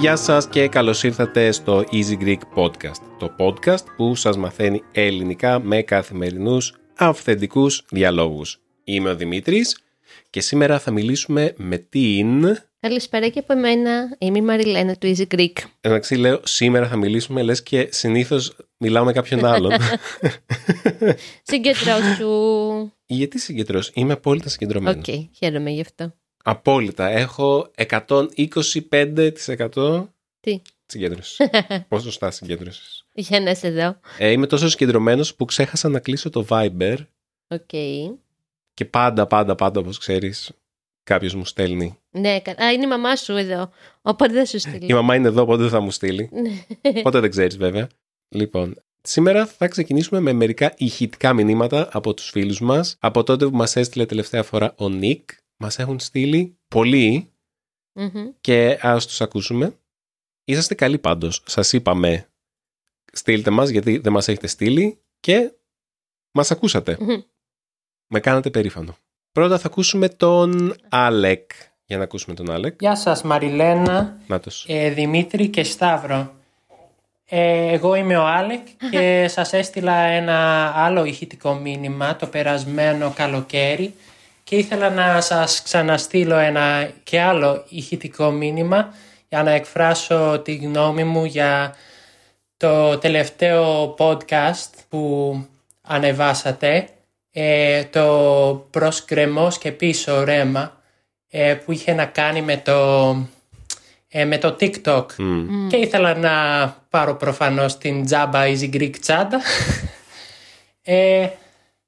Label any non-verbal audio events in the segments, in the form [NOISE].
Γεια σας και καλώς ήρθατε στο Easy Greek Podcast, το podcast που σας μαθαίνει ελληνικά με καθημερινούς αυθεντικούς διαλόγους. Είμαι ο Δημήτρης και σήμερα θα μιλήσουμε με την... Καλησπέρα και από εμένα. Είμαι η Μαριλένα του Easy Greek. Εντάξει λέω σήμερα θα μιλήσουμε λες και συνήθως μιλάω με κάποιον άλλον. [LAUGHS] Συγκεντρώσου. Γιατί συγκεντρώσου, είμαι απόλυτα συγκεντρωμένος. Οκ, χαίρομαι γι' αυτό. Απόλυτα, έχω 125% Τι, συγκέντρωσης. [LAUGHS] Ποσοστά συγκέντρωσης. για να σε δω. Ε, είμαι τόσο συγκεντρωμένος που ξέχασα να κλείσω το Viber OK. και πάντα, πάντα, πάντα, όπως ξέρεις, κάποιος μου στέλνει. Ναι, κα- α, είναι η μαμά σου εδώ. Οπότε δεν σου στείλει. Η μαμά είναι εδώ, οπότε δεν θα μου στείλει. Ναι. [LAUGHS] Ποτέ δεν ξέρεις, βέβαια. Λοιπόν, σήμερα θα ξεκινήσουμε με μερικά ηχητικά μηνύματα από τους φίλους μας. Από τότε που μας έστειλε τελευταία φορά ο Νικ, μας έχουν στείλει πολλοί Μμμ. και ας τους ακούσουμε. Είσαστε καλοί πάντως. Σας είπαμε στείλτε μας γιατί δεν μας έχετε στείλει και μας ακούσατε. Μμμ. Με κάνατε περήφανο. Πρώτα θα ακούσουμε τον Άλεκ. Για να ακούσουμε τον Άλεκ. Γεια σας Μαριλένα, Νάτος. ε, Δημήτρη και Σταύρο. Ε, εγώ είμαι ο Άλεκ και [LAUGHS] σας έστειλα ένα άλλο ηχητικό μήνυμα το περασμένο καλοκαίρι και ήθελα να σας ξαναστείλω ένα και άλλο ηχητικό μήνυμα για να εκφράσω τη γνώμη μου για το τελευταίο podcast που ανεβάσατε ε, το προς γκρεμός και πίσω ρέμα ε, που είχε να κάνει με το, ε, με το TikTok. Και ήθελα να πάρω προφανώς την Jabba Easy Greek τσάντα ε,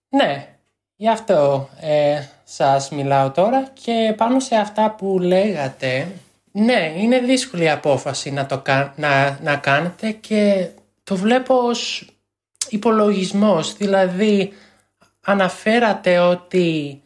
ναι γι' αυτό ε, σας μιλάω τώρα. Και πάνω σε αυτά που λέγατε ναι είναι δύσκολη απόφαση να, το, κα- να, να κάνετε και το βλέπω ως υπολογισμός. Δηλαδή αναφέρατε ότι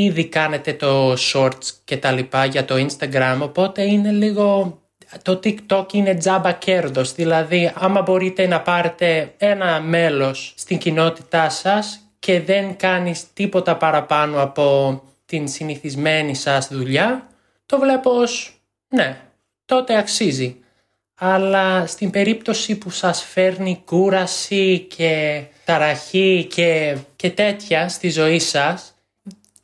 ήδη κάνετε το shorts και τα λοιπά για το Instagram οπότε είναι λίγο το TikTok είναι τζάμπα κέρδος. Δηλαδή άμα μπορείτε να πάρετε ένα μέλος στην κοινότητά σας και δεν κάνεις τίποτα παραπάνω από την συνηθισμένη σας δουλειά το βλέπω ως ναι τότε αξίζει. Αλλά στην περίπτωση που σας φέρνει κούραση και ταραχή και, και τέτοια στη ζωή σας,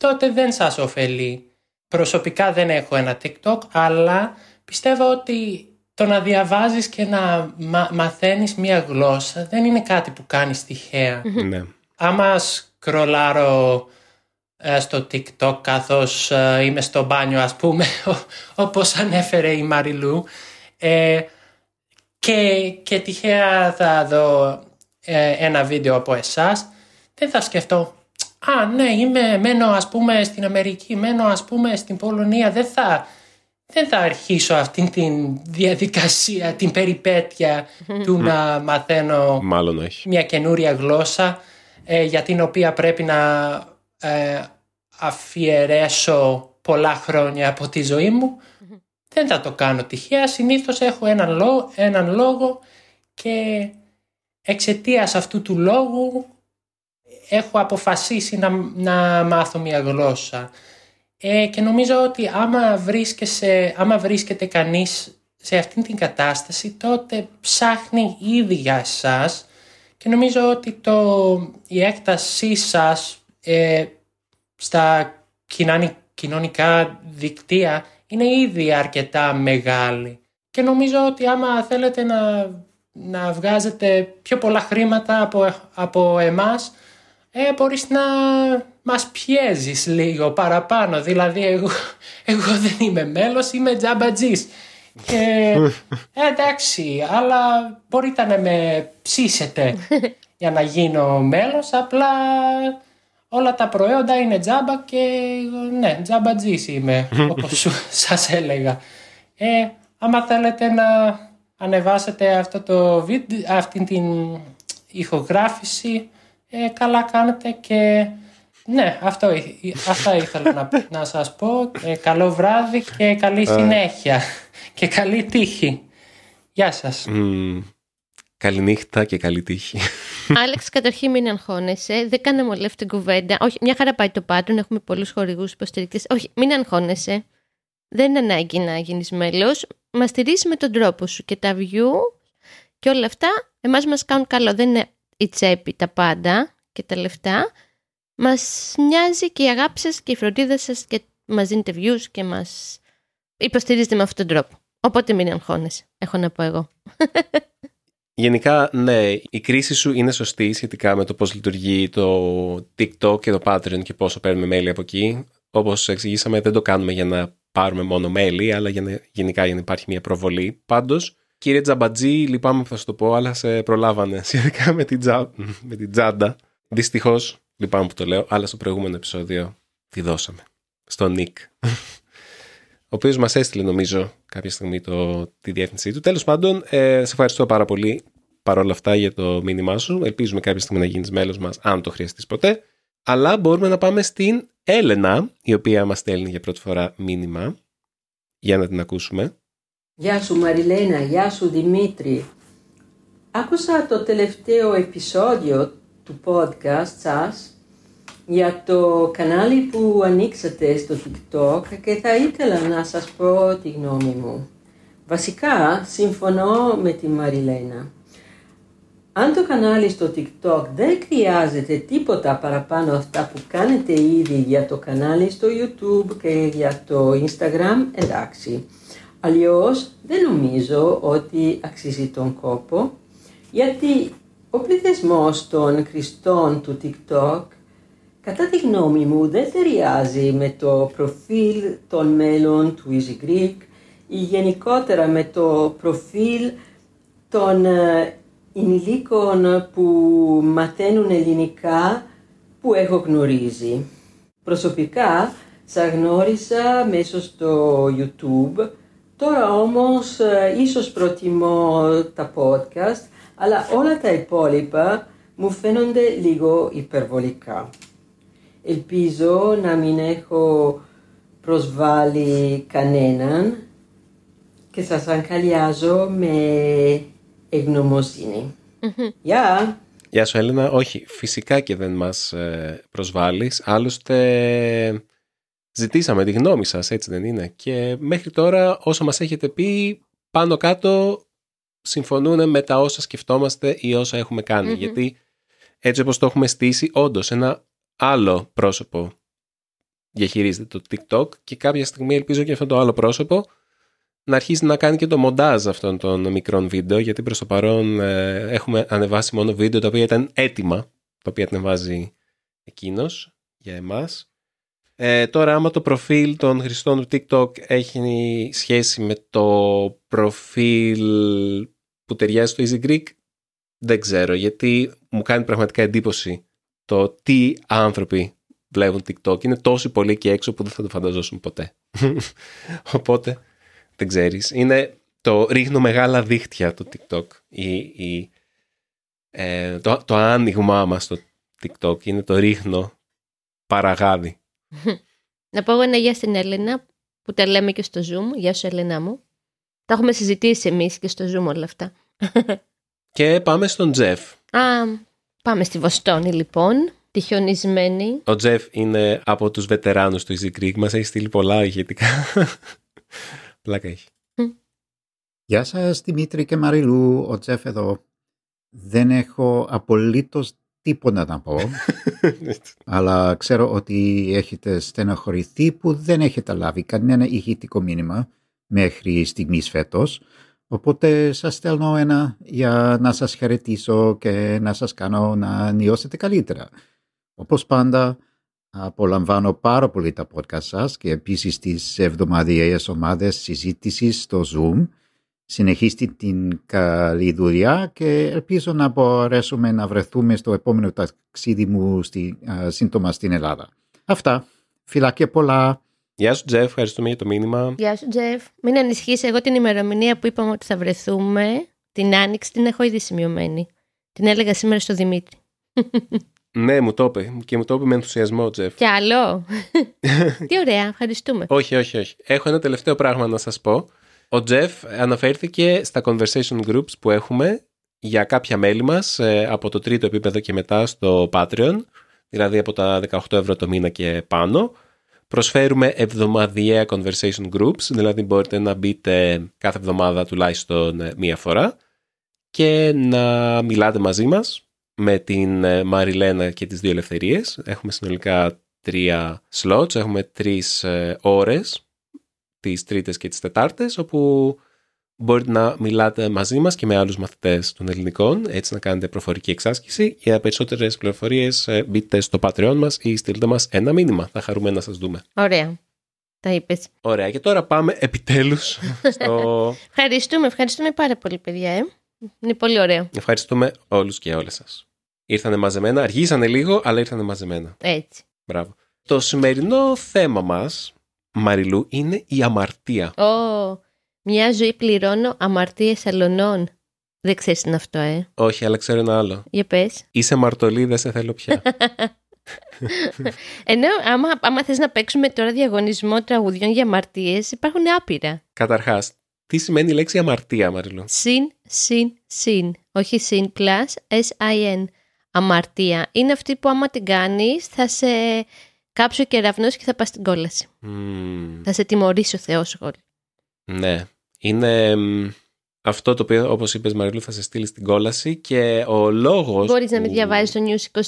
τότε δεν σας ωφελεί. Προσωπικά δεν έχω ένα TikTok, αλλά πιστεύω ότι το να διαβάζεις και να μα, μαθαίνεις μία γλώσσα δεν είναι κάτι που κάνεις τυχαία. ναι. Άμα σκρολάρω ε, στο TikTok καθώς ε, είμαι στο μπάνιο ας πούμε όπως ανέφερε η Μαριλού ε, και, και τυχαία θα δω ε, ένα βίντεο από εσάς δεν θα σκεφτώ α ναι είμαι μένω ας πούμε στην Αμερική μένω ας πούμε στην Πολωνία δεν θα, δεν θα αρχίσω αυτήν την διαδικασία την περιπέτεια του να μαθαίνω Μάλλον όχι. μια καινούρια γλώσσα ε, για την οποία πρέπει να ε, αφιερέσω πολλά χρόνια από τη ζωή μου. Δεν θα το κάνω τυχαία. Συνήθως έχω έναν, λό- έναν λόγο και εξαιτίας αυτού του λόγου έχω αποφασίσει να, να μάθω μια γλώσσα. Ε, και νομίζω ότι άμα, βρίσκεσαι, άμα βρίσκεται κανείς σε αυτήν την κατάσταση τότε ψάχνει ήδη για εσάς και νομίζω ότι το, η έκτασή σας ε, στα κοινωνι- κοινωνικά δικτύα είναι ήδη αρκετά μεγάλη. Και νομίζω ότι άμα θέλετε να, να βγάζετε πιο πολλά χρήματα από, από εμάς, ε, μπορείς να μας πιέζεις λίγο παραπάνω. Δηλαδή εγώ, εγώ δεν είμαι μέλος, είμαι τζαμπατζής. Και ε, εντάξει, αλλά μπορείτε να με ψήσετε για να γίνω μέλος, απλά όλα τα προϊόντα είναι τζάμπα και ναι, τζαμπατζής είμαι, όπως σου- [LAUGHS] σας έλεγα. Ε, άμα θέλετε να ανεβάσετε αυτό το βίντεο, αυτή την ηχογράφηση, ε, καλά κάνετε και Ναι, αυτό, ήθ- αυτά ήθελα να, να σας πω. Ε, καλό βράδυ και καλή συνέχεια. και καλή τύχη. Γεια σας. Μμμ. Καληνύχτα και καλή τύχη. Άλεξ, καταρχήν μην αγχώνεσαι. Δεν κάναμε όλη αυτή την κουβέντα. Όχι, μια χαρά πάει το Patreon. Έχουμε πολλούς χορηγούς υποστηρικτές. Όχι, μην αγχώνεσαι. Δεν είναι ανάγκη να γίνεις μέλος. Μας στηρίζει με τον τρόπο σου και τα view και όλα αυτά. Εμάς μας κάνουν καλό. Δεν είναι η τσέπη τα πάντα και τα λεφτά. Μας νοιάζει και η αγάπη σας και η φροντίδα σας και μας δίνετε views και μας υποστηρίζετε με αυτόν τον τρόπο. Οπότε μην αγχώνεσαι. Έχω να πω εγώ. Γενικά, ναι, η κρίση σου είναι σωστή σχετικά με το πώς λειτουργεί το TikTok και το Patreon και πόσο παίρνουμε μέλη από εκεί. Όπως εξηγήσαμε, δεν το κάνουμε για να πάρουμε μόνο μέλη, αλλά για να, γενικά για να υπάρχει μια προβολή. Πάντως, κύριε Τζαμπατζή, λυπάμαι που θα σου το πω, αλλά σε προλάβανε [LAUGHS] σχετικά με την, τζα... με την τζάντα. Δυστυχώς, λυπάμαι που το λέω, αλλά στο προηγούμενο επεισόδιο τη δώσαμε. Στον Νίκ. [LAUGHS] Ο οποίος μας έστειλε, νομίζω, κάποια στιγμή το, τη διεύθυνσή του. Τέλος πάντων, ε, σε ευχαριστώ πάρα πολύ παρόλα αυτά για το μήνυμά σου. Ελπίζουμε κάποια στιγμή να γίνεις μέλος μας, αν το χρειαστείς ποτέ. Αλλά μπορούμε να πάμε στην Έλενα, η οποία μας στέλνει για πρώτη φορά μήνυμα. Για να την ακούσουμε. Γεια σου Μαριλένα, γεια σου Δημήτρη. Άκουσα το τελευταίο επεισόδιο του podcast σας για το κανάλι που ανοίξατε στο TikTok και θα ήθελα να σας πω τη γνώμη μου. Βασικά, συμφωνώ με τη Μαριλένα. Αν το κανάλι στο TikTok δεν χρειάζεται τίποτα παραπάνω αυτά που κάνετε ήδη για το κανάλι στο YouTube και για το Instagram, εντάξει. Αλλιώς δεν νομίζω ότι αξίζει τον κόπο, γιατί ο πληθυσμός των χρηστών του TikTok Κατά τη γνώμη μου δεν ταιριάζει με το προφίλ των μέλων του Easy Greek ή γενικότερα με το προφίλ των ε, ενηλίκων που μαθαίνουν ελληνικά που έχω γνωρίζει. Προσωπικά σα γνώρισα μέσω στο YouTube, τώρα όμως ε, ίσως προτιμώ τα podcast, αλλά όλα τα υπόλοιπα μου φαίνονται λίγο υπερβολικά. Ελπίζω να μην έχω προσβάλει κανέναν και σας αγκαλιάζω με ευγνωμοσύνη. Γεια! Γεια σου Έλενα. Όχι, φυσικά και δεν μας ε, προσβάλλεις. Άλλωστε ζητήσαμε τη γνώμη σας, έτσι δεν είναι; Και μέχρι τώρα όσα μας έχετε πει πάνω κάτω συμφωνούν με τα όσα σκεφτόμαστε ή όσα έχουμε κάνει. Γιατί έτσι όπως το έχουμε στήσει, όντως ένα άλλο πρόσωπο διαχειρίζεται το TikTok και κάποια στιγμή ελπίζω και αυτό το άλλο πρόσωπο να αρχίσει να κάνει και το μοντάζ αυτών των μικρών βίντεο γιατί προς το παρόν ε, έχουμε ανεβάσει μόνο βίντεο τα οποία ήταν έτοιμα τα οποία ανεβάζει εκείνος για εμάς. Ε, τώρα άμα το προφίλ των χρηστών του TikTok έχει σχέση με το προφίλ που ταιριάζει στο Easy Greek δεν ξέρω γιατί μου κάνει πραγματικά εντύπωση το τι άνθρωποι βλέπουν TikTok. Είναι τόσοι πολλοί και έξω που δεν θα το φανταζόσουν ποτέ. [LAUGHS] Οπότε, δεν ξέρεις. Είναι το ρίχνω μεγάλα δίχτυα το TikTok. Η, η, ε, το, το άνοιγμά μας στο TikTok είναι το ρίχνω παραγάδι. Να πω εγώ ένα γεια στην Έλενα που τα λέμε και στο Zoom. Γεια σου Έλενα μου. Τα έχουμε συζητήσει εμείς και στο Zoom όλα αυτά. Και πάμε στον Τζεφ. Α, πάμε στη Βοστόνη λοιπόν. Τη χιονισμένη. Ο Τζεφ είναι από τους βετεράνους του Easy Greek. Μας έχει στείλει πολλά ηγετικά. Πλάκα έχει. Γεια σας Δημήτρη και Μαριλού, ο Τζεφ εδώ. Δεν έχω απολύτως τίποτα να πω, [LAUGHS] αλλά ξέρω ότι έχετε στεναχωρηθεί που δεν έχετε λάβει κανένα ηχητικό μήνυμα μέχρι στιγμής φέτος. Οπότε σας στέλνω ένα για να σας χαιρετήσω και να σας κάνω να νιώσετε καλύτερα. Όπως πάντα, απολαμβάνω πάρα πολύ τα podcast σας και επίσης τις εβδομαδιαίες ομάδες συζήτησης στο Zoom. Συνεχίστε την καλή δουλειά και ελπίζω να μπορέσουμε να βρεθούμε στο επόμενο ταξίδι μου στη, α, σύντομα στην Ελλάδα. Αυτά. Φιλάκια πολλά. Γεια σου Τζεφ, ευχαριστούμε για το μήνυμα. Γεια σου Τζεφ. Μην ανησυχείς, εγώ την ημερομηνία που είπαμε ότι θα βρεθούμε, την άνοιξη την έχω ήδη σημειωμένη. Την έλεγα σήμερα στο Δημήτρη. [LAUGHS] Ναι, μου το είπε. Και μου το είπε με ενθουσιασμό, Τζεφ. Κι άλλο. [LAUGHS] Τι ωραία, ευχαριστούμε. όχι, όχι, όχι. Έχω ένα τελευταίο πράγμα να σας πω. Ο Τζεφ αναφέρθηκε στα conversation groups που έχουμε για κάποια μέλη μας ε, από το τρίτο επίπεδο και μετά στο Patreon, δηλαδή από τα 18 ευρώ το μήνα και πάνω. Προσφέρουμε εβδομαδιαία conversation groups, δηλαδή μπορείτε να μπείτε κάθε εβδομάδα τουλάχιστον ε, μία φορά και να μιλάτε μαζί μας με την ε, Μαριλένα και τις δύο ελευθερίες. Έχουμε συνολικά τρία slots, έχουμε τρεις ε, ώρες, τις τρίτες και τις τετάρτες, όπου μπορείτε να μιλάτε μαζί μας και με άλλους μαθητές των ελληνικών, έτσι να κάνετε προφορική εξάσκηση. Για περισσότερες πληροφορίες ε, μπείτε στο Patreon μας ή στείλτε μας ένα μήνυμα. Θα χαρούμε να σας δούμε. Ωραία. Τα είπες. Ωραία, και τώρα πάμε επιτέλους [LAUGHS] στο... Ευχαριστούμε, ευχαριστούμε πάρα πολύ, παιδιά. Ε. Είναι πολύ ωραίο. Ευχαριστούμε όλους και όλες σας. Ήρθανε μαζεμένα, αργήσανε λίγο, αλλά ήρθανε μαζεμένα. Έτσι. Μπράβο. Το σημερινό θέμα μας, Μαριλού, είναι η αμαρτία. Ω, μια ζωή πληρώνω αμαρτίες αλωνών. Δεν ξέρεις τι είναι αυτό, ε. Όχι, αλλά ξέρω ένα άλλο. Για πες. Είσαι μαρτωλή, δεν σε θέλω πια. [LAUGHS] Ενώ άμα, άμα θες να παίξουμε τώρα διαγωνισμό τραγουδιών για αμαρτίες, υπάρχουν άπειρα. Καταρχάς, τι σημαίνει η λέξη αμαρτία, Μαριλού; Συν, συν, συν. Όχι συν, plus, S-I-N. Αμαρτία. Είναι αυτή που άμα την κάνεις θα σε κάψει κεραυνός και θα πας στην κόλαση. Μμμ, Θα σε τιμωρήσει ο Θεός γόλ. ναι. Είναι μ, αυτό το οποίο, όπως είπες Μαριλού, θα σε στείλει στην κόλαση και ο λόγος... Μπορείς να με που- διαβάζεις το News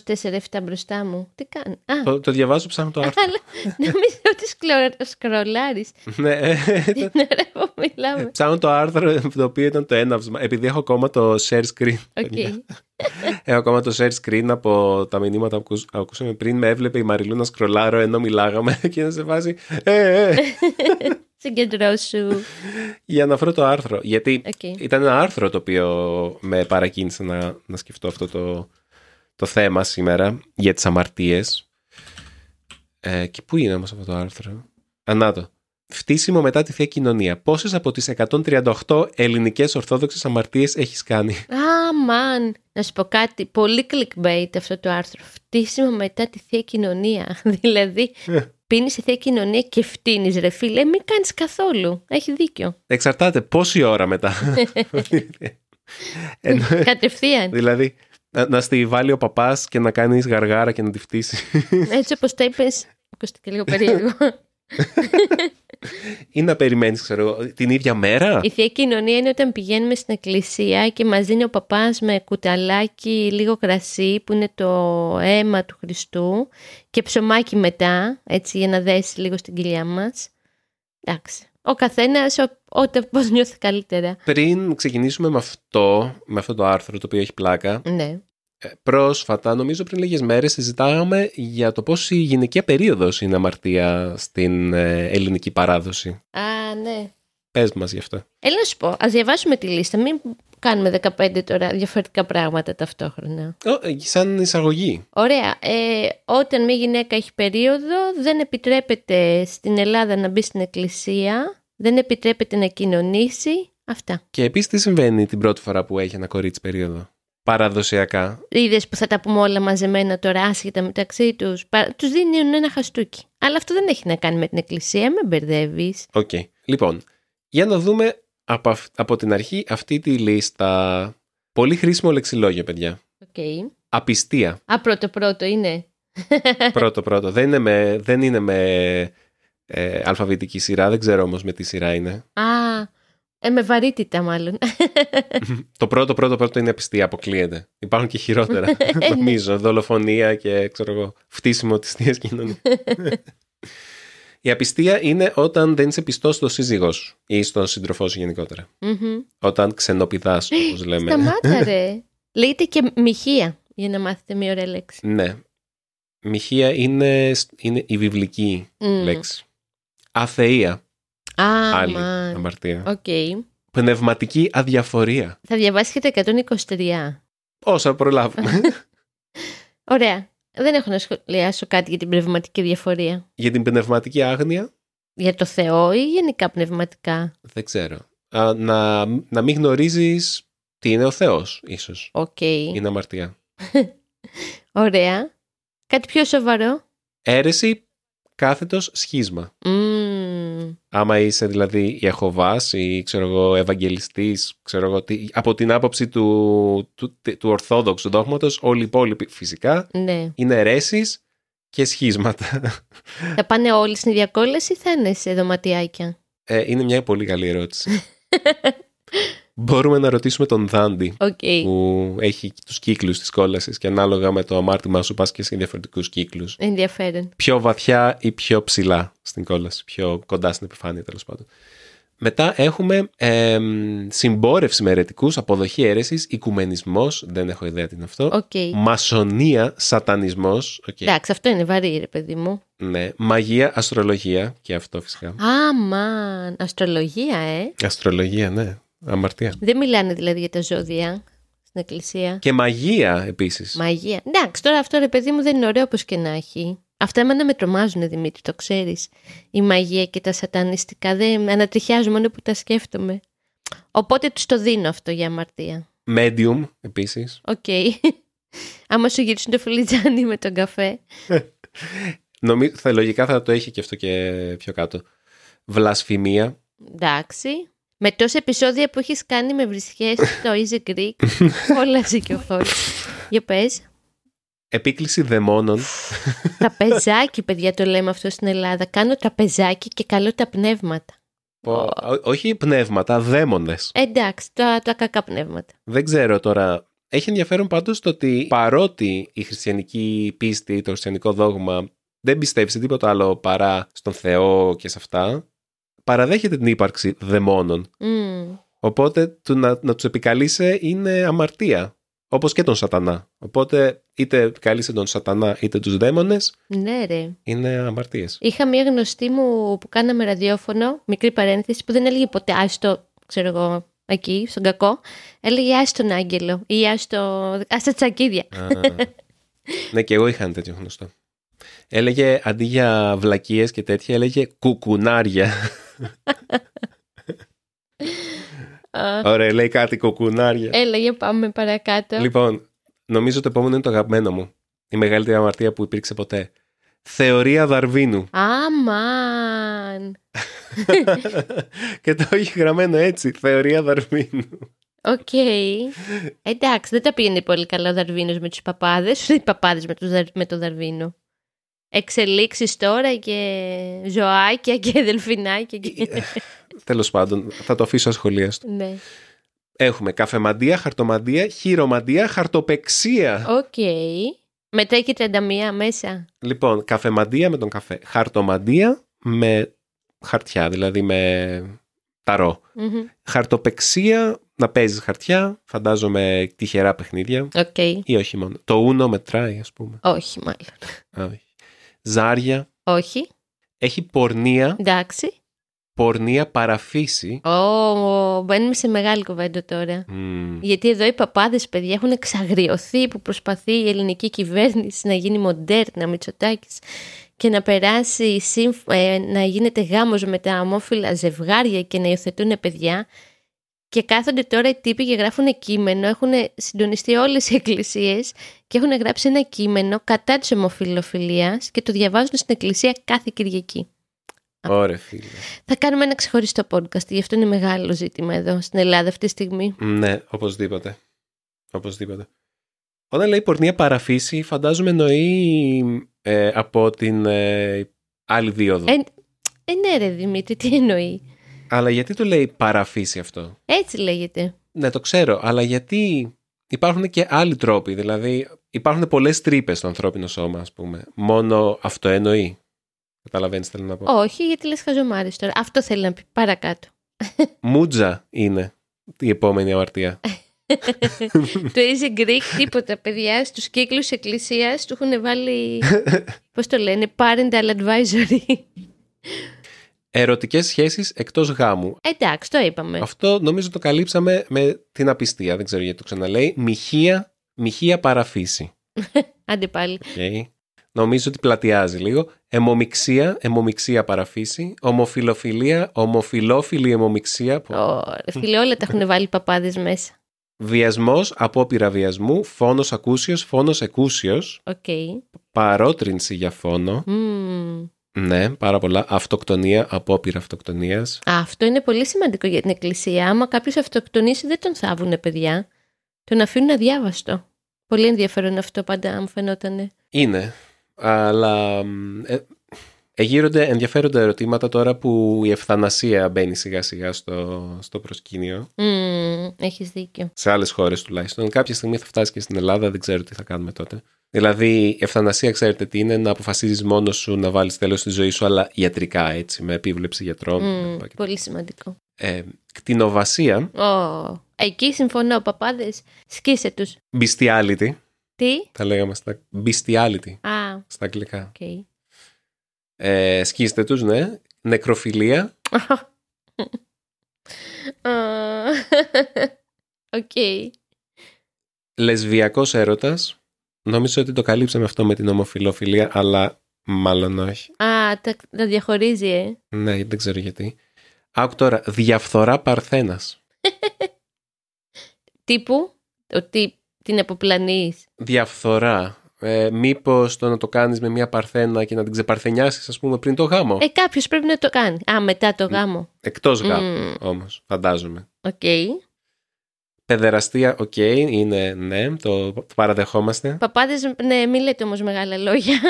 24-7 μπροστά μου. Τι κάνει. Α, Το, το διαβάζω, ψάχνω το [LAUGHS] άρθρο. αλλά νομίζω ότι σκλο- σκρολάρεις. ναι, ε, [LAUGHS] Την ώρα που μιλάμε. ψάχνω το άρθρο το οποίο ήταν το έναυσμα. Επειδή έχω ακόμα το share screen. OK. [LAUGHS] Έχω ακόμα το share screen από τα μηνύματα που ακούς- ακούσαμε πριν. Με έβλεπε η Μαριλού να σκρολάρω ενώ μιλάγαμε και να σε βάζει. Ε, ε, Συγκεντρώσου. για να βρω το άρθρο. Γιατί Οκ. ήταν ένα άρθρο το οποίο με παρακίνησε να, να σκεφτώ αυτό το, το θέμα σήμερα για τις αμαρτίες. Ε, και πού είναι όμως αυτό το άρθρο; Α, νάτο. Φτύσιμο μετά τη Θεία Κοινωνία. Πόσες από τις 138 ελληνικές ορθόδοξες αμαρτίες έχεις κάνει; Α, μαν. Να σου πω κάτι. Πολύ clickbait αυτό το άρθρο. Φτύσιμο μετά τη Θεία Κοινωνία. [LAUGHS] δηλαδή, πίνεις τη Θεία Κοινωνία και φτύνεις, ρε φίλε. Μην κάνεις καθόλου. Έχει δίκιο. Εξαρτάται πόση ώρα μετά. [LAUGHS] Ενώ- Κατευθείαν. δηλαδή, να, να στη βάλει ο παπάς και να κάνεις γαργάρα και να τη φτύσεις. Έτσι όπως το είπες. Ακούστηκε λίγο περίεργο. [LAUGHS] Ή να περιμένεις, ξέρω εγώ, την ίδια μέρα; Η Θεία Κοινωνία είναι όταν πηγαίνουμε στην εκκλησία και μας δίνει ο παπάς με κουταλάκι λίγο κρασί που είναι το αίμα του Χριστού και ψωμάκι μετά, έτσι για να δέσει λίγο στην κοιλιά μας. Εντάξει. Ο καθένας ο- όταν πώς νιώθει καλύτερα. Πριν ξεκινήσουμε με αυτό, με αυτό το άρθρο το οποίο έχει πλάκα, Ναι. Ε, πρόσφατα, νομίζω πριν λίγες μέρες, συζητάγαμε για το πώς η γυναικεία περίοδος είναι αμαρτία στην ε, ελληνική παράδοση. Α, ναι. Πες μας γι' αυτό. Έλα να σου πω, ας διαβάσουμε τη λίστα. Μην κάνουμε 15 τώρα διαφορετικά πράγματα ταυτόχρονα. Ω, ε, σαν εισαγωγή. Ωραία. Ε, όταν μια γυναίκα έχει περίοδο, δεν επιτρέπεται στην Ελλάδα να μπει στην εκκλησία, δεν επιτρέπεται να κοινωνήσει. Αυτά. Και επίσης τι συμβαίνει την πρώτη φορά που έχει ένα κορίτσι περίοδο; Παραδοσιακά. Είδες που θα τα πούμε όλα μαζεμένα τώρα, άσχετα μεταξύ τους. Τους δίνουν ένα χαστούκι. Αλλά αυτό δεν έχει να κάνει με την εκκλησία, με μπερδεύεις. Οκ. Λοιπόν, για να δούμε από, αυ- από την αρχή αυτή τη λίστα. Πολύ χρήσιμο λεξιλόγιο, παιδιά. Okay. Απιστία. Α, πρώτο-πρώτο είναι. [LAUGHS] πρώτο πρώτο. Δεν είναι με, δεν είναι με ε, αλφαβητική σειρά, δεν ξέρω όμως με τι σειρά είναι. Α, ε, με βαρύτητα μάλλον. [LAUGHS] Το πρώτο πρώτο πρώτο είναι απιστία, αποκλείεται. Υπάρχουν και χειρότερα, [LAUGHS] νομίζω. Δολοφονία και ξέρω εγώ, φτύσιμο της θείας κοινωνίας. [LAUGHS] Η απιστία είναι όταν δεν είσαι πιστός στο σύζυγός σου ή στον σύντροφό σου γενικότερα. Μμμ. Όταν ξενοπηδάς, όπως λέμε. Σταμάτα ρε. Λέγεται και μοιχεία, για να μάθετε μια ωραία λέξη. Ναι. Μοιχεία είναι, είναι η βιβλική Μμ. λέξη. Αθεία, Α, άλλη μαν. αμαρτία. Οκ. Πνευματική αδιαφορία. Θα διαβάσεις και τα 123. Όσα προλάβουμε. [LAUGHS] Ωραία. Δεν έχω να σχολιάσω κάτι για την πνευματική αδιαφορία. Για την πνευματική άγνοια, Για το Θεό ή γενικά πνευματικά; δεν ξέρω. Α, να, να μην γνωρίζεις τι είναι ο Θεός, ίσως. Οκ. Είναι αμαρτία. [LAUGHS] Ωραία. Κάτι πιο σοβαρό; Αίρεση κάθετος σχίσμα. Μμμ. Άμα είσαι δηλαδή Ιεχωβάς ή ξέρω εγώ Ευαγγελιστής, ξέρω εγώ τι, από την άποψη του, του, του Ορθόδοξου δόγματος, όλοι οι υπόλοιποι φυσικά Ναι. είναι αιρέσεις και σχίσματα. Θα πάνε όλοι στην ίδια κόλαση ή θα είναι σε δωματιάκια; Ε, είναι μια πολύ καλή ερώτηση. [LAUGHS] Μπορούμε να ρωτήσουμε τον Δάντη Οκ. που έχει τους κύκλους της κόλασης και ανάλογα με το αμάρτημά σου πας και σε διαφορετικούς κύκλους. Ενδιαφέρον. Πιο βαθιά ή πιο ψηλά στην κόλαση, πιο κοντά στην επιφάνεια τέλος πάντων. Μετά έχουμε εμ, συμπόρευση με αιρετικούς, αποδοχή αίρεσης, οικουμενισμός, δεν έχω ιδέα τι είναι αυτό. Οκ. Μασονία, σατανισμός, οκ. Εντάξει, αυτό είναι βαρύ, ρε παιδί μου. ναι. μαγεία, αστρολογία και αυτό φυσικά. Αμαν. Αστρολογία, ε. Αστρολογία, ναι. Αμαρτία. Δεν μιλάνε δηλαδή για τα ζώδια στην εκκλησία. Και μαγεία επίσης. Μαγεία. Εντάξει, τώρα αυτό ρε παιδί μου δεν είναι ωραίο όπως και να έχει. Αυτά εμένα με τρομάζουν, Δημήτρη, το ξέρεις. Η μαγεία και τα σατανιστικά δεν με ανατριχιάζουν μόνο που τα σκέφτομαι. Οπότε τους το δίνω αυτό για αμαρτία. Medium επίσης. Οκ. [LAUGHS] Άμα σου γυρίσουν το φλιτζάνι με τον καφέ. [LAUGHS] Νομίζω, θα, λογικά θα το έχει και αυτό και πιο κάτω. Βλασφημία. Εντάξει. Με τόσα επεισόδια που έχεις κάνει με βρισιές στο Easy Greek, [LAUGHS] όλα ζηκιοφόρη. Για πες. Επίκληση δαιμόνων. Τραπεζάκι, παιδιά, το λέμε αυτό στην Ελλάδα. Κάνω τραπεζάκι και καλώ τα πνεύματα. Πω- ό- όχι πνεύματα, δαίμονες. Εντάξει, τα, τα κακά πνεύματα. Δεν ξέρω τώρα. Έχει ενδιαφέρον πάντως το ότι παρότι η χριστιανική πίστη, το χριστιανικό δόγμα δεν πιστεύει σε τίποτα άλλο παρά στον Θεό και σε αυτά, παραδέχεται την ύπαρξη δαιμόνων. Μμ. Οπότε του να, να τους επικαλείσαι είναι αμαρτία. Όπως και τον σατανά. Οπότε είτε επικαλείσαι τον σατανά είτε τους δαίμονες Ναι, ρε. είναι αμαρτίες. Είχα μία γνωστή μου που κάναμε ραδιόφωνο, μικρή παρένθεση, που δεν έλεγε ποτέ άστο, ξέρω εγώ, εκεί, στον κακό. Έλεγε άστον άγγελο ή άστο, άστα τσακίδια. Α, ναι, και εγώ είχα ένα τέτοιο γνωστό. Έλεγε αντί για βλακίες και τέτοια, έλεγε κουκουνάρια. Α, [LAUGHS] Ωραία, λέει κάτι κουκουνάρια. Έλα, για πάμε παρακάτω. Λοιπόν, νομίζω το επόμενο είναι το αγαπημένο μου. Η μεγαλύτερη αμαρτία που υπήρξε ποτέ. Θεωρία Δαρβίνου. Αμαν. [LAUGHS] και το έχει γραμμένο έτσι. Θεωρία Δαρβίνου. Οκ. Εντάξει, δεν τα πήγαινε πολύ καλά ο Δαρβίνος με τους παπάδες, ούτε οι παπάδες με, τους, Δαρ- με το Δαρβίνο. Εξελίξεις τώρα και ζωάκια και δελφινάκια. Και... Τέλος πάντων, θα το αφήσω ασχολίαστο. ναι. Έχουμε καφεμαντία, χαρτομαντία, χειρομαντία, χαρτοπαιξία. Οκ. Μετά έχει 31 μέσα. Λοιπόν, καφεμαντία με τον καφέ. Χαρτομαντία με χαρτιά, δηλαδή με ταρό. Μμμ. Χαρτοπαιξία, να παίζεις χαρτιά, φαντάζομαι τυχερά παιχνίδια. Οκ. Ή όχι μόνο. Το Uno μετράει, ας πούμε. Όχι, μάλλον. Α, όχι. Ζάρια. Όχι. Έχει πορνεία, Εντάξει. πορνεία παρά φύση. Ω, μπαίνουμε σε μεγάλη κουβέντα τώρα. Μμμ. Γιατί εδώ οι παπάδες, παιδιά, έχουν εξαγριωθεί που προσπαθεί η ελληνική κυβέρνηση να γίνει μοντέρνα, Μητσοτάκης, και να περάσει, σύμφ- ε, να γίνεται γάμος με τα ομόφυλα ζευγάρια και να υιοθετούν παιδιά. Και κάθονται τώρα οι τύποι και γράφουν κείμενο, έχουν συντονιστεί όλες οι εκκλησίες και έχουν γράψει ένα κείμενο κατά της ομοφιλοφιλίας και το διαβάζουν στην εκκλησία κάθε Κυριακή. Ωραία, φίλε. Θα κάνουμε ένα ξεχωριστό podcast, γι' αυτό είναι μεγάλο ζήτημα εδώ στην Ελλάδα αυτή τη στιγμή. Ναι, οπωσδήποτε. Οπωσδήποτε. Όταν λέει πορνεία παραφύση, φαντάζομαι εννοεί ε, από την ε, άλλη δίωδο. Ε, ε, ναι ρε Δημήτρη, τι εννοεί; Αλλά γιατί το λέει παραφύση αυτό; Έτσι λέγεται. Ναι, το ξέρω, αλλά γιατί υπάρχουν και άλλοι τρόποι. Δηλαδή, υπάρχουν πολλές τρύπες στο ανθρώπινο σώμα, ας πούμε. Μόνο αυτό εννοεί. Καταλαβαίνεις, θέλω να πω. Όχι, γιατί λες χαζομάρες τώρα. Αυτό θέλει να πει. Παρακάτω. Μούτζα είναι η επόμενη αμαρτία. [LAUGHS] το Easy Greek, τίποτα, παιδιά. Στους κύκλους εκκλησίας του έχουν βάλει, [LAUGHS] πώς το λένε, parental advisory. Ερωτικές σχέσεις εκτός γάμου. Εντάξει, το είπαμε. Αυτό νομίζω το καλύψαμε με την απιστία. Δεν ξέρω γιατί το ξαναλέει. Μοιχεία, μοιχεία παραφύση. [LAUGHS] Άντε πάλι. Okay. Νομίζω ότι πλατιάζει λίγο. Αιμομιξία, αιμομιξία παραφύση. Ομοφιλοφιλία, ομοφιλόφιλη αιμομιξία. Πω, Ω, ρε φίλε, όλα τα έχουν [LAUGHS] βάλει οι παπάδες μέσα. Βιασμός, απόπειρα βιασμού, φόνος ακούσιος, φόνος εκούσιος, Οκ. παρότρινση για φόνο, Μμμ. Ναι, πάρα πολλά, αυτοκτονία, απόπειρα αυτοκτονίας, Αυτό είναι πολύ σημαντικό για την εκκλησία. Άμα κάποιος αυτοκτονήσει, δεν τον θάβουνε, παιδιά. Τον αφήνουν αδιάβαστο. Πολύ ενδιαφέρον αυτό πάντα, μου φαινότανε. Είναι, αλλά μ, ε, εγείρονται ενδιαφέροντα ερωτήματα τώρα που η ευθανασία μπαίνει σιγά σιγά στο, στο προσκήνιο. Μμμ, έχεις δίκιο. Σε άλλες χώρες τουλάχιστον. Κάποια στιγμή θα φτάσει και στην Ελλάδα, δεν ξέρω τι θα κάνουμε τότε. Δηλαδή, η ευθανασία, ξέρετε τι είναι, να αποφασίζεις μόνος σου να βάλεις τέλος στη ζωή σου, αλλά ιατρικά έτσι, με επίβλεψη γιατρών. Μμ, κτλ. πολύ σημαντικό. Ε, κτηνοβασία, Ω, εκεί συμφωνώ, παπάδες. Σκίσε τους. bestiality, Τι; τα λέγαμε στα bestiality, Α, στα αγγλικά. οκ. Ε, σκίστε τους, ναι. Νεκροφιλία, [LAUGHS] Α, [LAUGHS] Οκ. λεσβιακός έρωτας. Νόμιζα ότι το καλύψαμε αυτό με την ομοφυλοφιλία, αλλά μάλλον όχι. Α, τα, τα διαχωρίζει, ε. Ναι, δεν ξέρω γιατί. Άκου τώρα, διαφθορά παρθένας. [LAUGHS] Τύπου, ότι την αποπλανείς. Διαφθορά. Ε, μήπως το να το κάνεις με μια παρθένα και να την ξεπαρθενιάσεις, ας πούμε, πριν το γάμο; Ε, κάποιος πρέπει να το κάνει. Α, μετά το γάμο. Εκτός γάμου, Μμ. όμως, φαντάζομαι. Οκ. Παιδεραστία, οκ, είναι ναι, το παραδεχόμαστε. Παπάδες, ναι, μην λέτε όμως μεγάλα λόγια.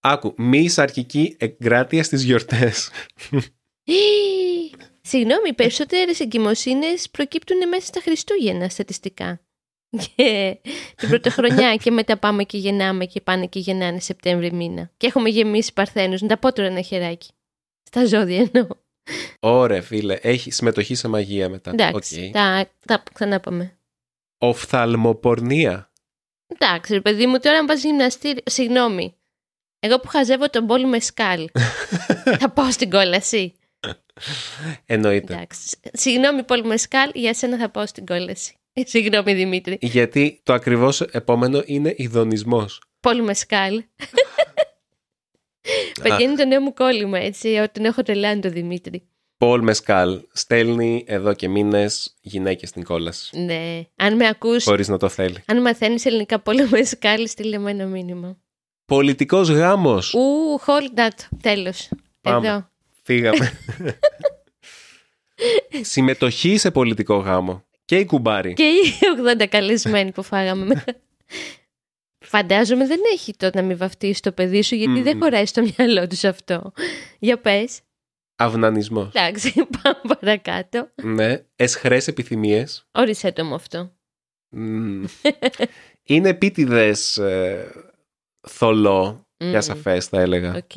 Άκου, μη σαρκική εγκράτεια στις γιορτές. Συγγνώμη, οι περισσότερες εγκυμοσύνες προκύπτουν μέσα στα Χριστούγεννα στατιστικά. Και την πρωτοχρονιά και μετά πάμε και γεννάμε και πάνε και γεννάνε Σεπτέμβρη μήνα. Και έχουμε γεμίσει παρθένους. Να τα πω τώρα ένα χεράκι. Στα ζώδια εννοώ. Ωραία, φίλε, έχει συμμετοχή σε μαγεία μετά. Εντάξει, Οκ. τα, τα ξανά πάμε. Οφθαλμοπορνία. Εντάξει, ρε παιδί μου, τώρα αν πας γυμναστήριο... Συγγνώμη. Εγώ που χαζεύω τον Πολ Μεσκάλ [LAUGHS] θα πάω στην κόλαση. Εννοείται. Εντάξει. Συγγνώμη, Πολ Μεσκάλ, για σένα θα πάω στην κόλαση. Ε, Συγγνώμη, Δημήτρη. Γιατί το ακριβώς επόμενο είναι ηδονισμός. Πολ Μεσκάλ. [LAUGHS] Παιδιά, είναι το νέο μου κόλλημα, έτσι. Όταν έχω τρελάνει τον Δημήτρη. Πολ Μεσκάλ στέλνει εδώ και μήνες γυναίκες στην κόλαση. Ναι. Αν με ακούς, Χωρίς να το θέλει. αν μαθαίνεις ελληνικά Πολ Μεσκάλ, στείλε με ένα μήνυμα. Πολιτικός γάμος. Ου, hold that. Τέλος. Πάμε. Εδώ. Φύγαμε. [LAUGHS] Συμμετοχή σε πολιτικό γάμο. Και η κουμπάρη. Και οι 80 καλεσμένοι που φάγαμε. μετά. Φαντάζομαι δεν έχει το να μην βαφτίσει το παιδί σου, γιατί Μμμ. δεν χωράει στο μυαλό τους αυτό. Για πες. Αυνανισμός. Εντάξει, [LAUGHS] πάμε παρακάτω. ναι. Αισχρές επιθυμίες. Όρισε το μου αυτό. Μμμ. είναι επίτηδες ε, θολό και Μμμ. ασαφές θα έλεγα. Οκ.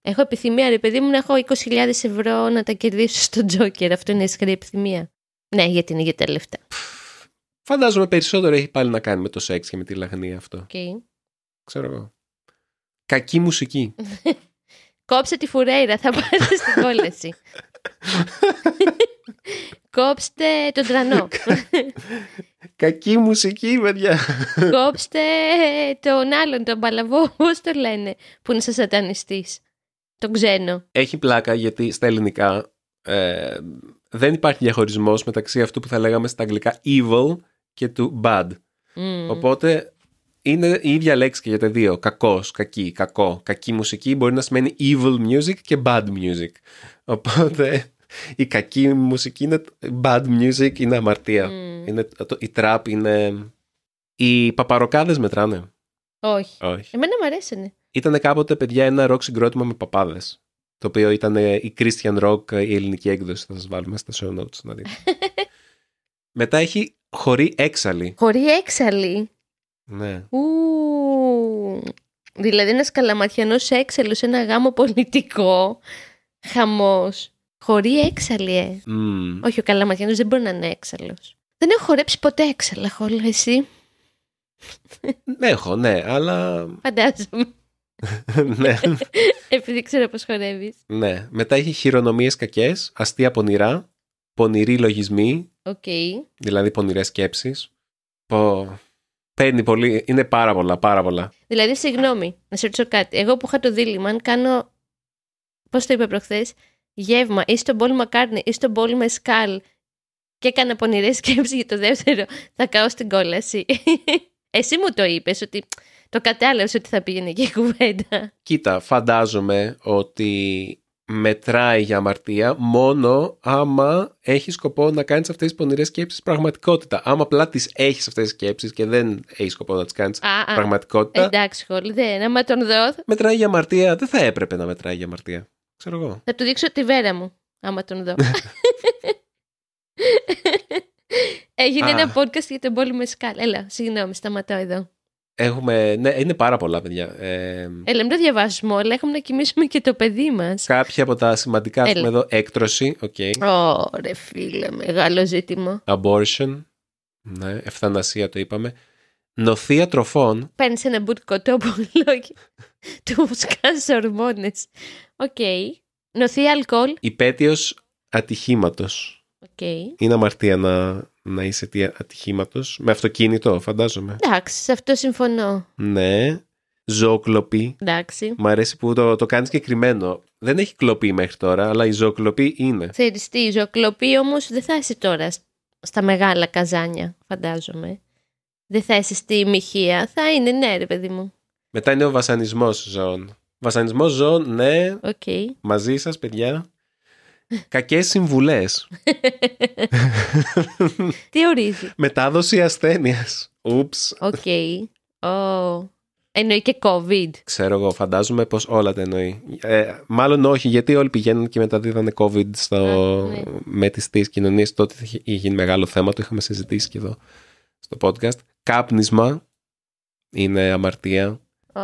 Έχω επιθυμία, ρε παιδί μου, να έχω 20.000 ευρώ να τα κερδίσω στο Τζόκερ. Αυτό είναι αισχρή επιθυμία. Ναι, γιατί είναι για τα λεφτά. Φαντάζομαι περισσότερο έχει πάλι να κάνει με το σεξ και με τη λαγνία αυτό. Οκ. Ξέρω εγώ. Κακή μουσική. [LAUGHS] Κόψε τη Φουρέιρα, θα πάτε στην κόλαση. [LAUGHS] Κόψτε τον Τράνο. Κακή μουσική, παιδιά. [LAUGHS] Κόψτε τον άλλον, τον παλαβό, πώς το λένε, που είναι σαν σατανιστής. Τον ξένο. Έχει πλάκα γιατί στα ελληνικά ε, δεν υπάρχει διαχωρισμός μεταξύ αυτού που θα λέγαμε στα αγγλικά evil και του bad. Μμμ. Οπότε είναι η ίδια λέξη και για τα δύο. Κακός, κακή, κακό. Κακή μουσική μπορεί να σημαίνει evil music και bad music. Οπότε η κακή μουσική είναι bad music, είναι αμαρτία. Μμ. Είναι, το, η trap είναι... Οι παπαροκάδες μετράνε. Όχι. Όχι. Εμένα μου αρέσανε. Ήταν κάποτε, παιδιά, ένα ροκ συγκρότημα με παπάδες. Το οποίο ήταν ε, η Christian Rock, ε, η ελληνική έκδοση. Θα σας βάλουμε στα show notes να δείτε. [LAUGHS] Μετά έχει χωρί έξαλλη. Χωρί έξαλλη. Ναι. Ου. Δηλαδή ένας καλαματιανός έξαλλος σε ένα γάμο πολιτικό. Χαμός. Χωρί έξαλλη, ε. Μμμ. Όχι, ο καλαματιανός δεν μπορεί να είναι έξαλλος. Δεν έχω χορέψει ποτέ έξαλλα, χόλα, εσύ. Έχω, ναι, αλλά... Φαντάζομαι. [LAUGHS] ναι, Επειδή ξέρω πώς χορεύεις. ναι. Μετά έχει χειρονομίες κακές, αστεία πονηρά, πονηροί λογισμοί, Οκ. δηλαδή πονηρές σκέψεις. Πω... Παίρνει πολύ, είναι πάρα πολλά, πάρα πολλά. Δηλαδή, συγγνώμη, να σε ρωτήσω κάτι. Εγώ που είχα το δίλημμα, αν κάνω. Πώς το είπα προχθές, γεύμα ή στον Πολ Μακάρτνεϊ ή στον Πολ Μεσκάλ και έκανα πονηρές σκέψεις για το δεύτερο. Θα κάω στην κόλαση. [LAUGHS] Εσύ μου το είπες ότι το κατάλαβες ότι θα πήγαινε και η κουβέντα. Κοίτα, φαντάζομαι ότι μετράει για αμαρτία μόνο άμα έχεις σκοπό να κάνεις αυτές τις πονηρές σκέψεις πραγματικότητα. Άμα απλά τις έχεις αυτές τις σκέψεις και δεν έχεις σκοπό να τις κάνεις Α, α. πραγματικότητα, Εντάξει, Χολ, δεν. Άμα τον δω, μετράει για αμαρτία. Δεν θα έπρεπε να μετράει για αμαρτία. Ξέρω εγώ. θα του δείξω τη βέρα μου. Άμα τον δω. [LAUGHS] Έγινε Α. ένα podcast για τον πόλεμο Σκάλ. Έλα, συγγνώμη, σταματάω εδώ. Έχουμε, ναι, είναι πάρα πολλά παιδιά. Ε, Έλα, μην τα διαβάσουμε όλα. Έχουμε να κοιμήσουμε και το παιδί μας. κάποια από τα σημαντικά, ας Έλα. πούμε εδώ, έκτρωση, okay. Ωρε φίλε, μεγάλο ζήτημα. abortion, ναι, ευθανασία το είπαμε, νοθεία τροφών, Παίρνεις ένα μπουτ κοτόπουλο και του σκάζει ορμόνες. Οκ. Νοθεία αλκοόλ. υπαίτιος ατυχήματος. Οκ. Είναι αμαρτία να, να είσαι αιτία ατυχήματος. Με αυτοκίνητο, φαντάζομαι. Εντάξει, σε αυτό συμφωνώ. Ναι. Ζωοκλοπή. Εντάξει. Μ' αρέσει που το, το κάνει συγκεκριμένο. Δεν έχει κλοπή μέχρι τώρα, αλλά η ζωοκλοπή είναι. Ξέρεις τι, η ζωοκλοπή όμως δεν θα είσαι τώρα σ- στα μεγάλα καζάνια, φαντάζομαι. Δεν θα είσαι στη μοιχεία, θα είναι ναι ρε παιδί μου. Μετά είναι ο βασανισμός ζώων. Βασανισμός ζώων, ναι, Οκ. μαζί σας παιδιά. Κακές συμβουλές. [LAUGHS] Τι ορίζει; Μετάδοση ασθένειας. Oops. OK. Ω. Εννοεί και COVID. Ξέρω εγώ, φαντάζομαι πως όλα τα εννοεί. Ε, μάλλον όχι, γιατί όλοι πηγαίνουν και μεταδίδανε COVID στο, Α, ναι. με τις θείες κοινωνίες. Τότε είχε είχε γίνει μεγάλο θέμα, το είχαμε συζητήσει και εδώ στο podcast. Κάπνισμα είναι αμαρτία. Ω,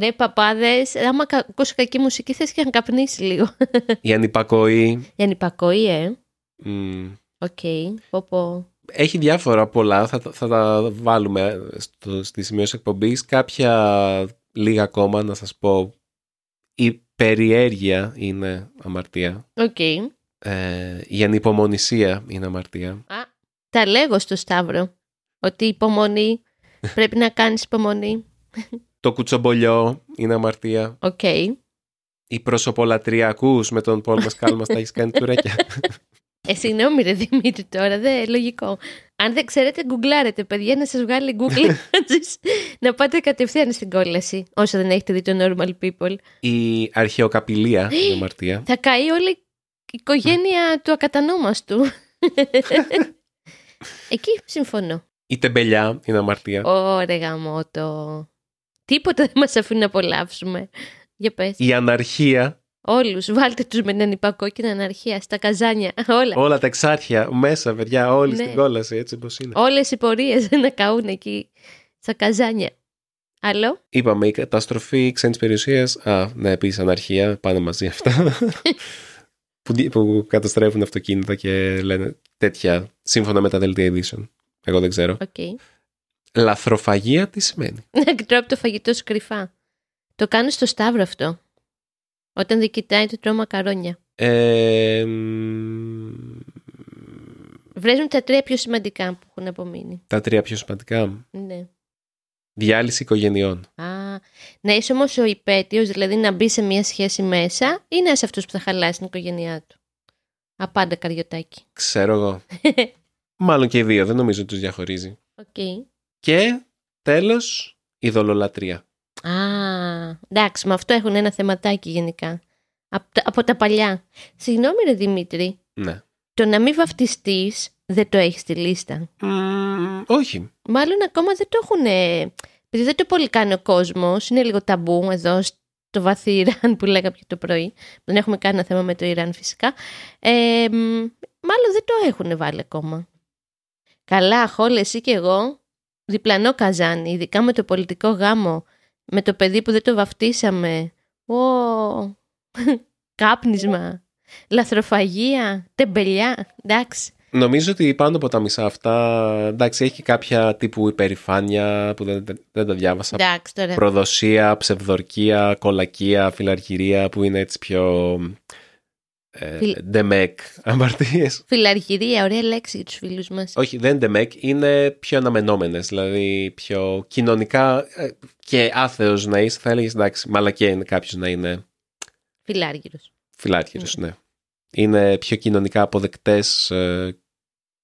Ρε παπάδες, άμα κα- ακούσει κακή μουσική θες και να καπνίσει λίγο. Η ανυπακοή. Για ανυπακοή, ε. μ, Οκ. Πω πω. έχει διάφορα πολλά, θα, τα- θα τα βάλουμε στο, στη σημείωση εκπομπής. Κάποια λίγα ακόμα να σας πω. Η περιέργεια είναι αμαρτία. Οκ. Ε, η ανυπομονησία είναι αμαρτία. Α, τα λέγω στο Σταύρο. Ότι υπομονή. [LAUGHS] Πρέπει να κάνεις υπομονή. Το κουτσομπολιό είναι αμαρτία. Οκ. Η προσωπολατρία ακούς με τον Πολ Μεσκάλ μας τα έχεις κάνει τσουρέκια. Ε, συγγνώμη ρε Δημήτρη τώρα, δεν λογικό. Αν δεν ξέρετε, γκουγκλάρετε παιδιά να σας βγάλει Google [LAUGHS] Images, να πάτε κατευθείαν στην κόλαση, όσο δεν έχετε δει το Normal People. Η αρχαιοκαπηλεία [GASPS] είναι αμαρτία. Θα καεί όλη η οικογένεια του ακατανόμαστου. [LAUGHS] Εκεί συμφωνώ. Η τεμπελιά είναι αμαρτία. Ωραία γαμώτο. Τίποτα δεν μας αφήνει να απολαύσουμε. Για πες. Η αναρχία, Όλους, βάλτε τους με έναν υπακό και την αναρχία, στα καζάνια, [LAUGHS] όλα. όλα τα εξάρχεια μέσα, παιδιά, όλοι Ναι. στην κόλαση, έτσι όπως είναι. Όλες οι πορείες να καούν εκεί, στα καζάνια. Άλλο; Είπαμε η καταστροφή ξένης περιουσίας. Α, ναι, επίσης αναρχία, πάνε μαζί αυτά. [LAUGHS] που, δι- που καταστρέφουν αυτοκίνητα και λένε τέτοια σύμφωνα με τα δελτία ειδήσεων. Εγώ δεν ξέρω. Οκ. Λαθροφαγία τι σημαίνει; [LAUGHS] Να τρώω από το φαγητό σου κρυφά. Το κάνω στο Σταύρο αυτό. Όταν δεν κοιτάει, του τρώω μακαρόνια. Ε, μ, Βρέζουν τα τρία πιο σημαντικά που έχουν απομείνει. τα τρία πιο σημαντικά. Ναι. Διάλυση οικογενειών. Α, να είσαι όμως ο υπαίτιος, δηλαδή να μπει σε μια σχέση μέσα ή να είσαι αυτός που θα χαλάσει την οικογένειά του. Άπαντα Καρυωτάκη. Ξέρω εγώ. [LAUGHS] Μάλλον και οι δύο, δεν νομίζω ότι τους διαχωρίζει. Οκ. Και τέλος, ειδωλολατρία. Α, εντάξει, με αυτό έχουν ένα θεματάκι γενικά. Από τα, από τα παλιά. Συγγνώμη, ρε Δημήτρη, Ναι. το να μην βαφτιστείς δεν το έχεις στη λίστα. Μ, όχι. Μάλλον ακόμα δεν το έχουν. Επειδή δεν το πολύ κάνει ο κόσμος, είναι λίγο ταμπού εδώ στο βαθύ Ιράν που λέγαμε και το πρωί. Δεν έχουμε κανένα θέμα με το Ιράν φυσικά. Ε, μ, μάλλον δεν το έχουν βάλει ακόμα. Καλά, χόλε εσύ και εγώ. Διπλανό καζάνι, ειδικά με το πολιτικό γάμο. Με το παιδί που δεν το βαφτίσαμε. Ω, [LAUGHS] κάπνισμα. Λαθροφαγία. Τεμπελιά. Εντάξει. Νομίζω ότι πάνω από τα μισά αυτά, εντάξει, έχει και κάποια τύπου υπερηφάνεια που δεν, δεν τα διάβασα. Εντάξει τώρα. Προδοσία, ψευδορκία, κολακεία, φιλαργυρία που είναι έτσι πιο ε, Φιλ- ντεμεκ αμαρτίες. Φιλαργυρία, ωραία λέξη για τους φίλους μας. Όχι, δεν είναι ντεμεκ, είναι πιο αναμενόμενες, δηλαδή πιο κοινωνικά ε, και άθεος να είσαι, θα έλεγες εντάξει, μαλακία είναι κάποιος να είναι Φιλάργυρος. φιλάρχυρος, ναι. Είναι πιο κοινωνικά αποδεκτές ε,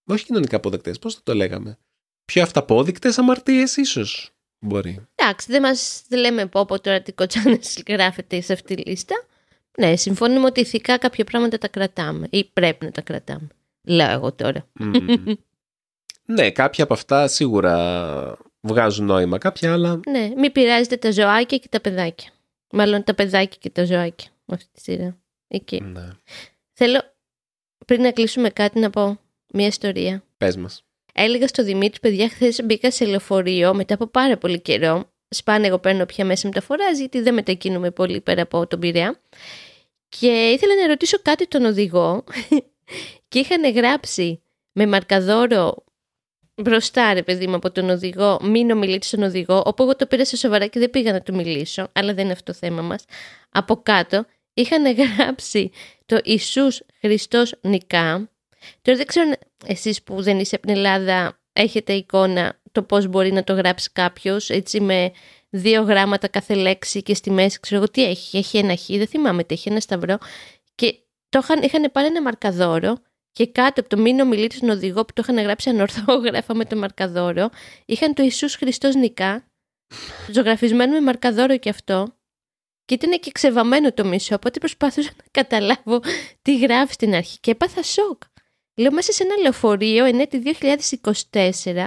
όχι κοινωνικά αποδεκτές, πώς θα το λέγαμε. Πιο αυταπόδεικτες αμαρτίες ίσως μπορεί. Εντάξει, δεν μας δεν λέμε πω από τώρα τι κοτσάνες γράφεται σε αυτή τη λίστα. Ναι, συμφωνούμε ότι ηθικά κάποια πράγματα τα κρατάμε ή πρέπει να τα κρατάμε. Λέω εγώ τώρα. Μμμ. ναι, κάποια από αυτά σίγουρα βγάζουν νόημα, κάποια άλλα Ναι, μην πειράζετε τα ζωάκια και τα παιδάκια. Μάλλον τα παιδάκια και τα ζωάκια. Με αυτή τη σειρά. Εκεί. ναι. Θέλω πριν να κλείσουμε κάτι να πω μια ιστορία. Πες μας. Έλεγα στο Δημήτρη, παιδιά, χθες μπήκα σε λεωφορείο μετά από πάρα πολύ καιρό. Σπάνε εγώ παίρνω πια μέσα μεταφοράς, γιατί δεν μετακινούμε πολύ πέρα από τον Πειραιά. Και ήθελα να ρωτήσω κάτι τον οδηγό [LAUGHS] και είχαν γράψει με μαρκαδόρο μπροστά, ρε παιδί μου, από τον οδηγό, μην ομιλείτε στον οδηγό, όπου εγώ το πήρα σε σοβαρά και δεν πήγα να του μιλήσω, αλλά δεν είναι αυτό το θέμα μας. Από κάτω είχαν γράψει το Ιησούς Χριστός νικά. Τώρα δεν ξέρω αν εσείς που δεν είσαι από την Ελλάδα έχετε εικόνα το πώς μπορεί να το γράψει κάποιος, έτσι με δύο γράμματα κάθε λέξη και στη μέση ξέρω εγώ τι έχει, έχει ένα χ, δεν θυμάμαι τι έχει, ένα σταυρό και το είχαν, είχαν πάρει ένα μαρκαδόρο και κάτω από το μήνο μιλήτης στον οδηγό που το είχαν γράψει ανορθόγραφα με το μαρκαδόρο, είχαν το Ιησούς Χριστός νικά, ζωγραφισμένο με μαρκαδόρο και αυτό. Και ήταν και ξεβαμένο το μισό, οπότε προσπαθούσα να καταλάβω τι γράφει στην αρχή και έπαθα σοκ. Λέω μέσα σε ένα λεωφορείο εν έτη 2024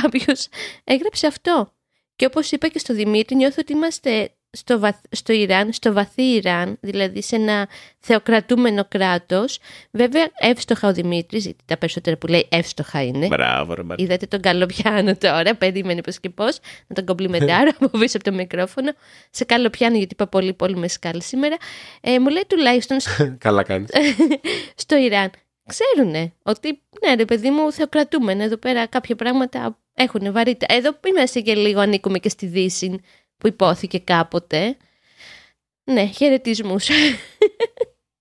κάποιος έγραψε αυτό. Και όπως είπα και στο Δημήτρη νιώθω ότι είμαστε στο, βαθ- στο Ιράν, στο βαθύ Ιράν, δηλαδή σε ένα θεοκρατούμενο κράτος. Βέβαια εύστοχα ο Δημήτρης, γιατί τα περισσότερα που λέει εύστοχα είναι. Μπράβο, ρε Μαρία. Είδατε τον καλοπιάνο τώρα, περίμενε πώς και πώς, να τον κομπλιμεντάρω [LAUGHS] από πίσω από το μικρόφωνο. Σε καλοπιάνο, γιατί είπα πολύ πολύ με σκάλ σήμερα. Ε, μου λέει τουλάχιστον στο- [LAUGHS] Καλά κάνεις. [LAUGHS] στο Ιράν. Ξέρουνε ότι, ναι ρε παιδί μου, θεοκρατούμενο εδώ πέρα κάποια πράγματα έχουν βαρύτητα. Εδώ είμαστε και λίγο, ανήκουμε και στη Δύση που υπόθηκε κάποτε. Ναι, χαιρετισμούς.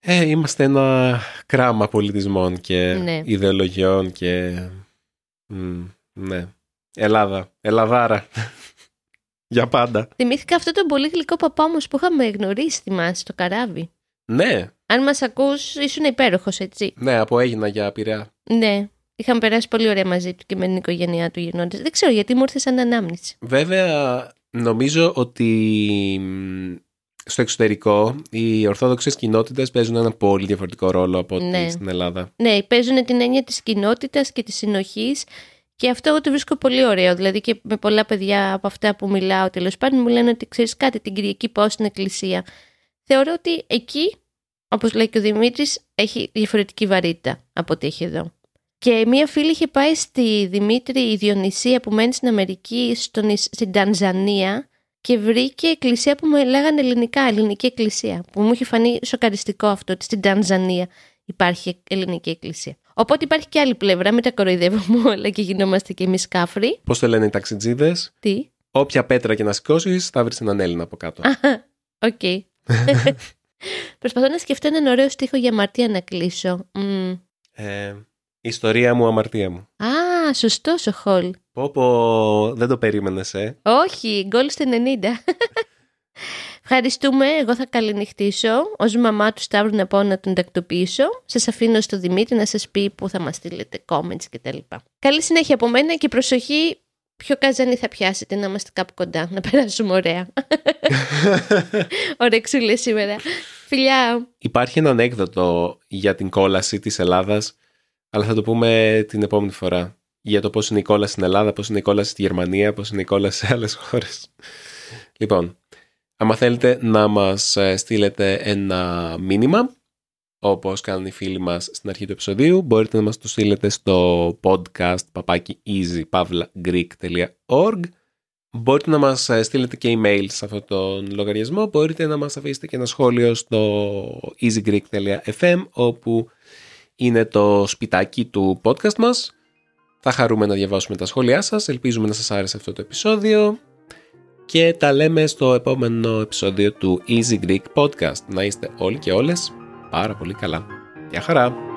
Ε, είμαστε ένα κράμα πολιτισμών και Ναι. ιδεολογιών και... Μμ, ναι. Ελλάδα. Ελλαδάρα. Για πάντα. Θυμήθηκα αυτό τον πολύ γλυκό παπά μου που είχαμε γνωρίσει, θυμάσαι, στο καράβι. Ναι, Αν μας ακούς, ήσουν υπέροχος, έτσι. ναι, από έγινα για πειραιά. Ναι. Είχαμε περάσει πολύ ωραία μαζί του και με την οικογένειά του γυρνώντας. Δεν ξέρω γιατί μου ήρθε σαν ανάμνηση. Βέβαια, νομίζω ότι μ, στο εξωτερικό οι ορθόδοξες κοινότητες παίζουν ένα πολύ διαφορετικό ρόλο από ότι Ναι. στην Ελλάδα. Ναι, παίζουν την έννοια της κοινότητας και της συνοχής και αυτό εγώ το βρίσκω πολύ ωραίο. Δηλαδή και με πολλά παιδιά από αυτά που μιλάω τέλος πάντων μου λένε ότι ξέρεις κάτι την Κυριακή πάω στην εκκλησία. Θεωρώ ότι εκεί, όπως λέει και ο Δημήτρης, έχει διαφορετική βαρύτητα από ό,τι έχει εδώ. Και μία φίλη είχε πάει στη Δημήτρη η Διονυσία που μένει στην Αμερική, στον, Ις- στην Τανζανία και βρήκε εκκλησία που με λέγανε ελληνικά, ελληνική εκκλησία. Που μου είχε φανεί σοκαριστικό αυτό, ότι στην Τανζανία υπάρχει ελληνική εκκλησία. Οπότε υπάρχει και άλλη πλευρά, μην τα κοροϊδεύουμε [LAUGHS] όλα και γινόμαστε και εμείς κάφροι. Πώς το λένε οι ταξιτζίδες, Τι, όποια πέτρα και να σηκώσει, θα βρεις έναν Έλληνα από κάτω. οκ. [LAUGHS] Προσπαθώ να σκεφτώ έναν ωραίο στίχο για αμαρτία να κλείσω. Μμ. Ε, ιστορία μου, αμαρτία μου. Α, σωστό ο Χολ. Πω πω, δεν το περίμενες, ε. Όχι, γκολ στο 90. Ευχαριστούμε. Εγώ θα καληνυχτήσω. Ω μαμά του Σταύρου να πάω να τον τακτοποιήσω. Σας αφήνω στο Δημήτρη να σας πει πού θα μας στείλετε comments κτλ. Καλή συνέχεια από μένα και προσοχή. Ποιο καζανί θα πιάσετε να είμαστε κάπου κοντά, να περάσουμε ωραία. Ωρεξούλε σήμερα. Φιλιά. Υπάρχει ένα ανέκδοτο για την κόλαση της Ελλάδας, αλλά θα το πούμε την επόμενη φορά. Για το πώς είναι η κόλαση στην Ελλάδα, πώς είναι η κόλαση στη Γερμανία, πώς είναι η κόλαση σε άλλες χώρες. Λοιπόν, άμα θέλετε να μας ε, στείλετε ένα μήνυμα, όπως κάνουν οι φίλοι μας στην αρχή του επεισοδίου, μπορείτε να μας το στείλετε στο podcast papaki easypavlagreek.org Μπορείτε να μας ε, στείλετε και email σε αυτόν τον λογαριασμό. Μπορείτε να μας αφήσετε και ένα σχόλιο στο easygreek.fm όπου είναι το σπιτάκι του podcast μας. Θα χαρούμε να διαβάσουμε τα σχόλιά σας. Ελπίζουμε να σας άρεσε αυτό το επεισόδιο. Και τα λέμε στο επόμενο επεισόδιο του Easy Greek Podcast. Να είστε όλοι και όλες πάρα πολύ καλά. Γεια χαρά!